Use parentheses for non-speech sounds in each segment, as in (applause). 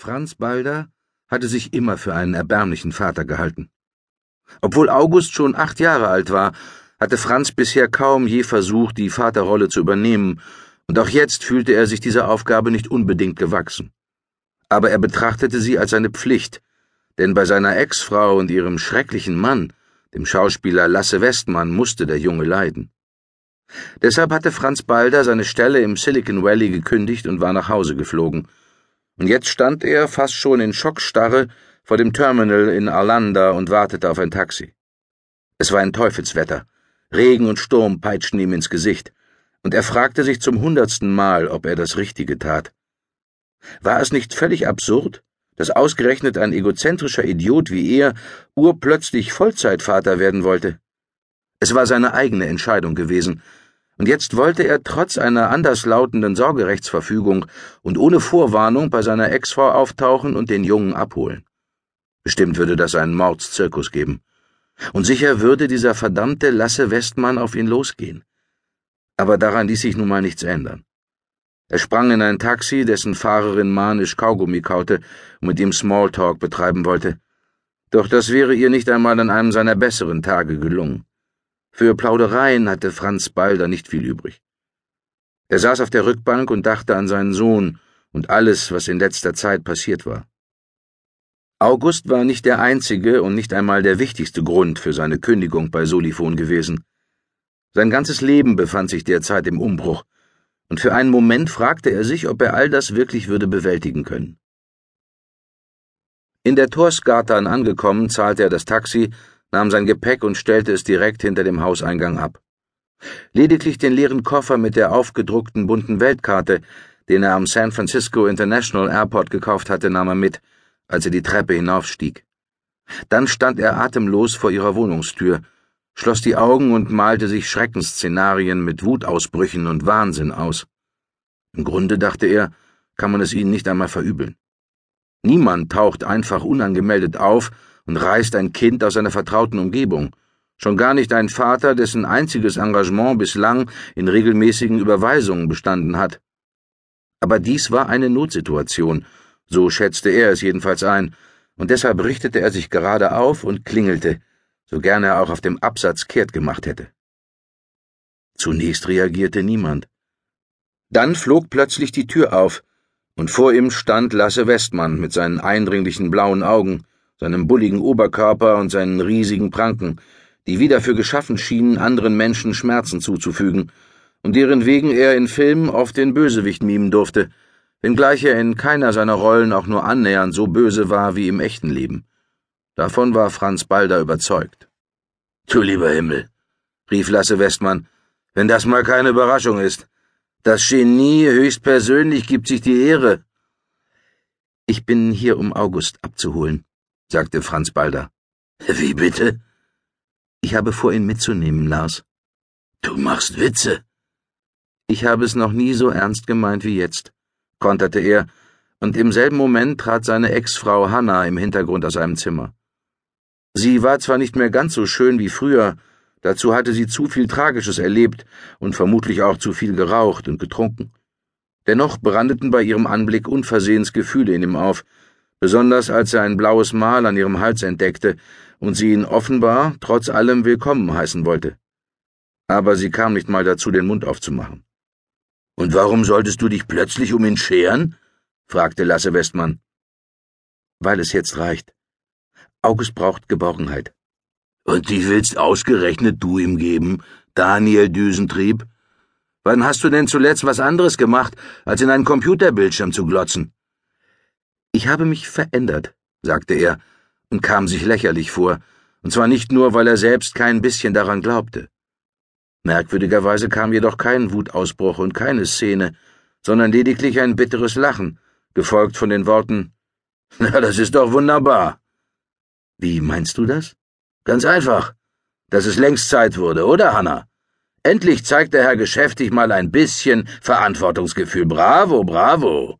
Franz Balder hatte sich immer für einen erbärmlichen Vater gehalten. Obwohl August schon acht Jahre alt war, hatte Franz bisher kaum je versucht, die Vaterrolle zu übernehmen, und auch jetzt fühlte er sich dieser Aufgabe nicht unbedingt gewachsen. Aber er betrachtete sie als eine Pflicht, denn bei seiner Ex-Frau und ihrem schrecklichen Mann, dem Schauspieler Lasse Westmann, musste der Junge leiden. Deshalb hatte Franz Balder seine Stelle im Silicon Valley gekündigt und war nach Hause geflogen. Und jetzt stand er, fast schon in Schockstarre, vor dem Terminal in Arlanda und wartete auf ein Taxi. Es war ein Teufelswetter. Regen und Sturm peitschten ihm ins Gesicht, und er fragte sich zum hundertsten Mal, ob er das Richtige tat. War es nicht völlig absurd, dass ausgerechnet ein egozentrischer Idiot wie er urplötzlich Vollzeitvater werden wollte? Es war seine eigene Entscheidung gewesen, und jetzt wollte er trotz einer anderslautenden Sorgerechtsverfügung und ohne Vorwarnung bei seiner Ex-Frau auftauchen und den Jungen abholen. Bestimmt würde das einen Mordszirkus geben. Und sicher würde dieser verdammte Lasse Westmann auf ihn losgehen. Aber daran ließ sich nun mal nichts ändern. Er sprang in ein Taxi, dessen Fahrerin manisch Kaugummi kaute und mit ihm Smalltalk betreiben wollte. Doch das wäre ihr nicht einmal an einem seiner besseren Tage gelungen. Für Plaudereien hatte Franz Balder nicht viel übrig. Er saß auf der Rückbank und dachte an seinen Sohn und alles, was in letzter Zeit passiert war. August war nicht der einzige und nicht einmal der wichtigste Grund für seine Kündigung bei Solifon gewesen. Sein ganzes Leben befand sich derzeit im Umbruch, und für einen Moment fragte er sich, ob er all das wirklich würde bewältigen können. In der Torsgatan angekommen, zahlte er das Taxi nahm sein Gepäck und stellte es direkt hinter dem Hauseingang ab. Lediglich den leeren Koffer mit der aufgedruckten bunten Weltkarte, den er am San Francisco International Airport gekauft hatte, nahm er mit, als er die Treppe hinaufstieg. Dann stand er atemlos vor ihrer Wohnungstür, schloss die Augen und malte sich Schreckensszenarien mit Wutausbrüchen und Wahnsinn aus. Im Grunde, dachte er, kann man es ihnen nicht einmal verübeln. Niemand taucht einfach unangemeldet auf und reißt ein Kind aus seiner vertrauten Umgebung, schon gar nicht ein Vater, dessen einziges Engagement bislang in regelmäßigen Überweisungen bestanden hat. Aber dies war eine Notsituation, so schätzte er es jedenfalls ein, und deshalb richtete er sich gerade auf und klingelte, so gern er auch auf dem Absatz kehrt gemacht hätte. Zunächst reagierte niemand. Dann flog plötzlich die Tür auf, und vor ihm stand Lasse Westmann mit seinen eindringlichen blauen Augen, seinem bulligen Oberkörper und seinen riesigen Pranken, die wie dafür geschaffen schienen, anderen Menschen Schmerzen zuzufügen, und deren wegen er in Filmen oft den Bösewicht mimen durfte, wenngleich er in keiner seiner Rollen auch nur annähernd so böse war wie im echten Leben. Davon war Franz Balder überzeugt. Du lieber Himmel, rief Lasse Westmann, wenn das mal keine Überraschung ist. Das Genie höchstpersönlich gibt sich die Ehre. Ich bin hier, um August abzuholen, sagte Franz Balder. Wie bitte? Ich habe vor, ihn mitzunehmen, Lars. Du machst Witze. Ich habe es noch nie so ernst gemeint wie jetzt, konterte er, und im selben Moment trat seine Ex-Frau Hanna im Hintergrund aus einem Zimmer. Sie war zwar nicht mehr ganz so schön wie früher, dazu hatte sie zu viel Tragisches erlebt und vermutlich auch zu viel geraucht und getrunken. Dennoch brandeten bei ihrem Anblick unversehens Gefühle in ihm auf, besonders als er ein blaues Mal an ihrem Hals entdeckte und sie ihn offenbar trotz allem willkommen heißen wollte. Aber sie kam nicht mal dazu, den Mund aufzumachen. Und warum solltest du dich plötzlich um ihn scheren? fragte Lasse Westmann. Weil es jetzt reicht. August braucht Geborgenheit. Und die willst ausgerechnet du ihm geben, Daniel Düsentrieb? Wann hast du denn zuletzt was anderes gemacht, als in einen Computerbildschirm zu glotzen? Ich habe mich verändert, sagte er und kam sich lächerlich vor, und zwar nicht nur, weil er selbst kein bisschen daran glaubte. Merkwürdigerweise kam jedoch kein Wutausbruch und keine Szene, sondern lediglich ein bitteres Lachen, gefolgt von den Worten (laughs) Na, das ist doch wunderbar. Wie meinst du das? Ganz einfach, dass es längst Zeit wurde, oder, Hanna? Endlich zeigt der Herr geschäftig mal ein bisschen Verantwortungsgefühl. Bravo, bravo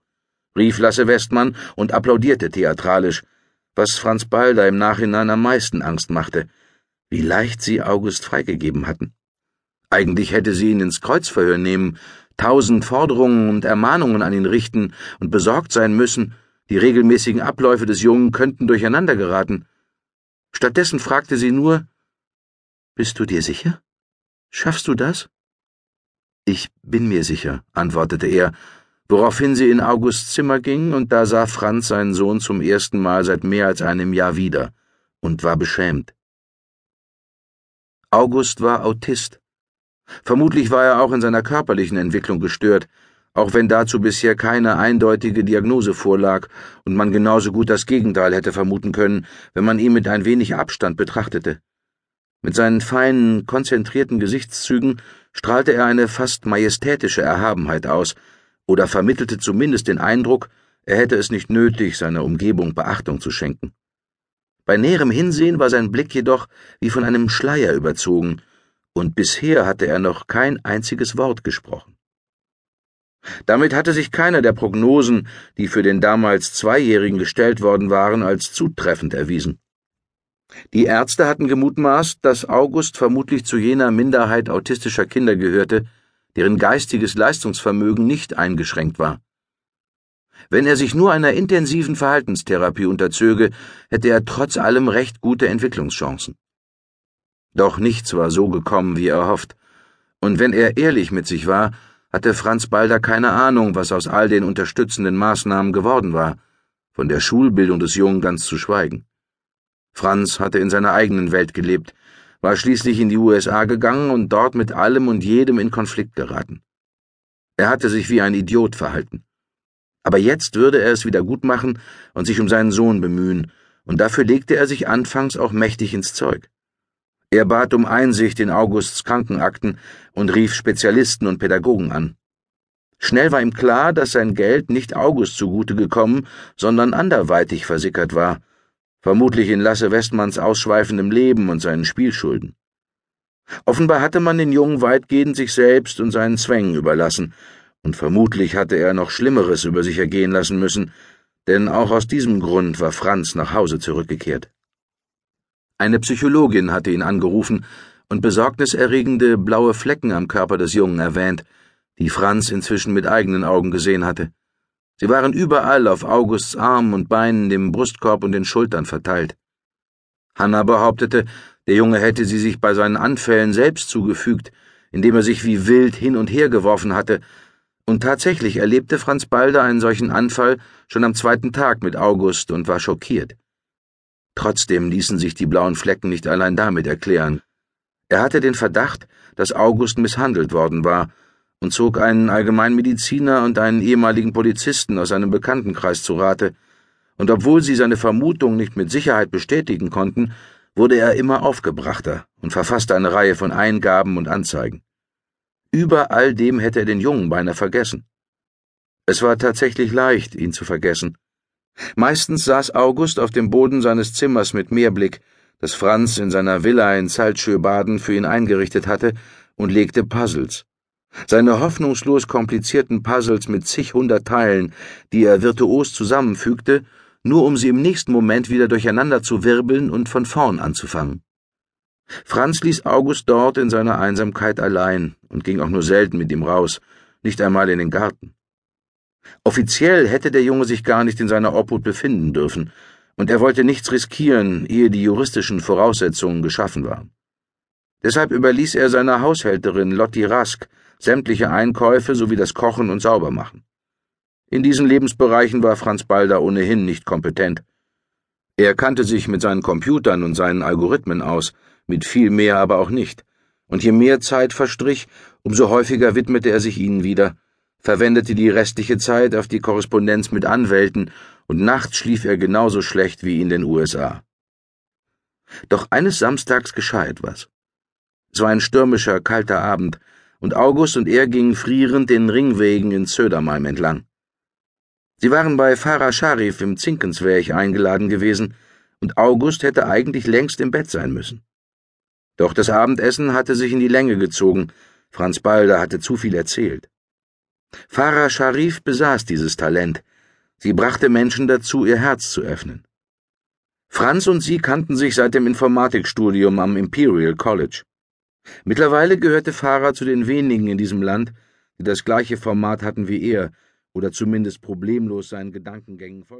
rief Lasse Westmann und applaudierte theatralisch, was Franz Balder im Nachhinein am meisten Angst machte, wie leicht sie August freigegeben hatten. Eigentlich hätte sie ihn ins Kreuzverhör nehmen, tausend Forderungen und Ermahnungen an ihn richten und besorgt sein müssen, Die regelmäßigen Abläufe des Jungen könnten durcheinander geraten. Stattdessen fragte sie nur Bist du dir sicher? Schaffst du das? Ich bin mir sicher, antwortete er, woraufhin sie in Augusts Zimmer ging, und da sah Franz seinen Sohn zum ersten Mal seit mehr als einem Jahr wieder und war beschämt. August war Autist. Vermutlich war er auch in seiner körperlichen Entwicklung gestört, auch wenn dazu bisher keine eindeutige Diagnose vorlag und man genauso gut das Gegenteil hätte vermuten können, wenn man ihn mit ein wenig Abstand betrachtete. Mit seinen feinen, konzentrierten Gesichtszügen strahlte er eine fast majestätische Erhabenheit aus oder vermittelte zumindest den Eindruck, er hätte es nicht nötig, seiner Umgebung Beachtung zu schenken. Bei näherem Hinsehen war sein Blick jedoch wie von einem Schleier überzogen, und bisher hatte er noch kein einziges Wort gesprochen. Damit hatte sich keiner der Prognosen, die für den damals Zweijährigen gestellt worden waren, als zutreffend erwiesen. Die Ärzte hatten gemutmaßt, dass August vermutlich zu jener Minderheit autistischer Kinder gehörte, deren geistiges Leistungsvermögen nicht eingeschränkt war. Wenn er sich nur einer intensiven Verhaltenstherapie unterzöge, hätte er trotz allem recht gute Entwicklungschancen. Doch nichts war so gekommen, wie er hofft, und wenn er ehrlich mit sich war, hatte Franz Balder keine Ahnung, was aus all den unterstützenden Maßnahmen geworden war, von der Schulbildung des Jungen ganz zu schweigen. Franz hatte in seiner eigenen Welt gelebt, war schließlich in die USA gegangen und dort mit allem und jedem in Konflikt geraten. Er hatte sich wie ein Idiot verhalten. Aber jetzt würde er es wieder gut machen und sich um seinen Sohn bemühen, und dafür legte er sich anfangs auch mächtig ins Zeug. Er bat um Einsicht in Augusts Krankenakten und rief Spezialisten und Pädagogen an. Schnell war ihm klar, dass sein Geld nicht August zugute gekommen, sondern anderweitig versickert war, vermutlich in Lasse Westmanns ausschweifendem Leben und seinen Spielschulden. Offenbar hatte man den Jungen weitgehend sich selbst und seinen Zwängen überlassen, und vermutlich hatte er noch Schlimmeres über sich ergehen lassen müssen, denn auch aus diesem Grund war Franz nach Hause zurückgekehrt. Eine Psychologin hatte ihn angerufen und besorgniserregende blaue Flecken am Körper des Jungen erwähnt, die Franz inzwischen mit eigenen Augen gesehen hatte. Sie waren überall auf Augusts Armen und Beinen, dem Brustkorb und den Schultern verteilt. Hanna behauptete, der Junge hätte sie sich bei seinen Anfällen selbst zugefügt, indem er sich wie wild hin und her geworfen hatte, und tatsächlich erlebte Franz Balder einen solchen Anfall schon am zweiten Tag mit August und war schockiert. Trotzdem ließen sich die blauen Flecken nicht allein damit erklären. Er hatte den Verdacht, dass August misshandelt worden war und zog einen Allgemeinmediziner und einen ehemaligen Polizisten aus seinem Bekanntenkreis zu Rate, und obwohl sie seine Vermutung nicht mit Sicherheit bestätigen konnten, wurde er immer aufgebrachter und verfasste eine Reihe von Eingaben und Anzeigen. Über all dem hätte er den Jungen beinahe vergessen. Es war tatsächlich leicht, ihn zu vergessen. Meistens saß August auf dem Boden seines Zimmers mit Meerblick, das Franz in seiner Villa in Salzschöbaden für ihn eingerichtet hatte, und legte Puzzles. Seine hoffnungslos komplizierten Puzzles mit zig hundert Teilen, die er virtuos zusammenfügte, nur um sie im nächsten Moment wieder durcheinander zu wirbeln und von vorn anzufangen. Franz ließ August dort in seiner Einsamkeit allein und ging auch nur selten mit ihm raus, nicht einmal in den Garten. Offiziell hätte der Junge sich gar nicht in seiner Obhut befinden dürfen, und er wollte nichts riskieren, ehe die juristischen Voraussetzungen geschaffen waren. Deshalb überließ er seiner Haushälterin Lotti Rask sämtliche Einkäufe sowie das Kochen und Saubermachen. In diesen Lebensbereichen war Franz Balder ohnehin nicht kompetent. Er kannte sich mit seinen Computern und seinen Algorithmen aus, mit viel mehr aber auch nicht, und je mehr Zeit verstrich, umso häufiger widmete er sich ihnen wieder, verwendete die restliche Zeit auf die Korrespondenz mit Anwälten, und nachts schlief er genauso schlecht wie in den USA. Doch eines Samstags geschah etwas. Es war ein stürmischer, kalter Abend, und August und er gingen frierend den Ringwegen in Södermalm entlang. Sie waren bei Farah Sharif im Zinkensweg eingeladen gewesen, und August hätte eigentlich längst im Bett sein müssen. Doch das Abendessen hatte sich in die Länge gezogen, Franz Balder hatte zu viel erzählt. Farah Sharif besaß dieses Talent, sie brachte Menschen dazu, ihr Herz zu öffnen. Franz und sie kannten sich seit dem Informatikstudium am Imperial College. Mittlerweile gehörte Farah zu den wenigen in diesem Land, die das gleiche Format hatten wie er oder zumindest problemlos seinen Gedankengängen folgten.